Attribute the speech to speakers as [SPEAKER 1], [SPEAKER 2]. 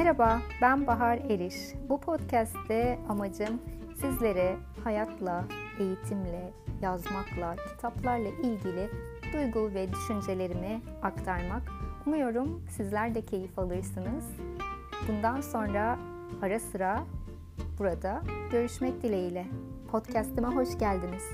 [SPEAKER 1] Merhaba, ben Bahar Eriş. Bu podcast'te amacım sizlere hayatla, eğitimle, yazmakla, kitaplarla ilgili duygu ve düşüncelerimi aktarmak. Umuyorum sizler de keyif alırsınız. Bundan sonra ara sıra burada görüşmek dileğiyle. podcastime hoş geldiniz.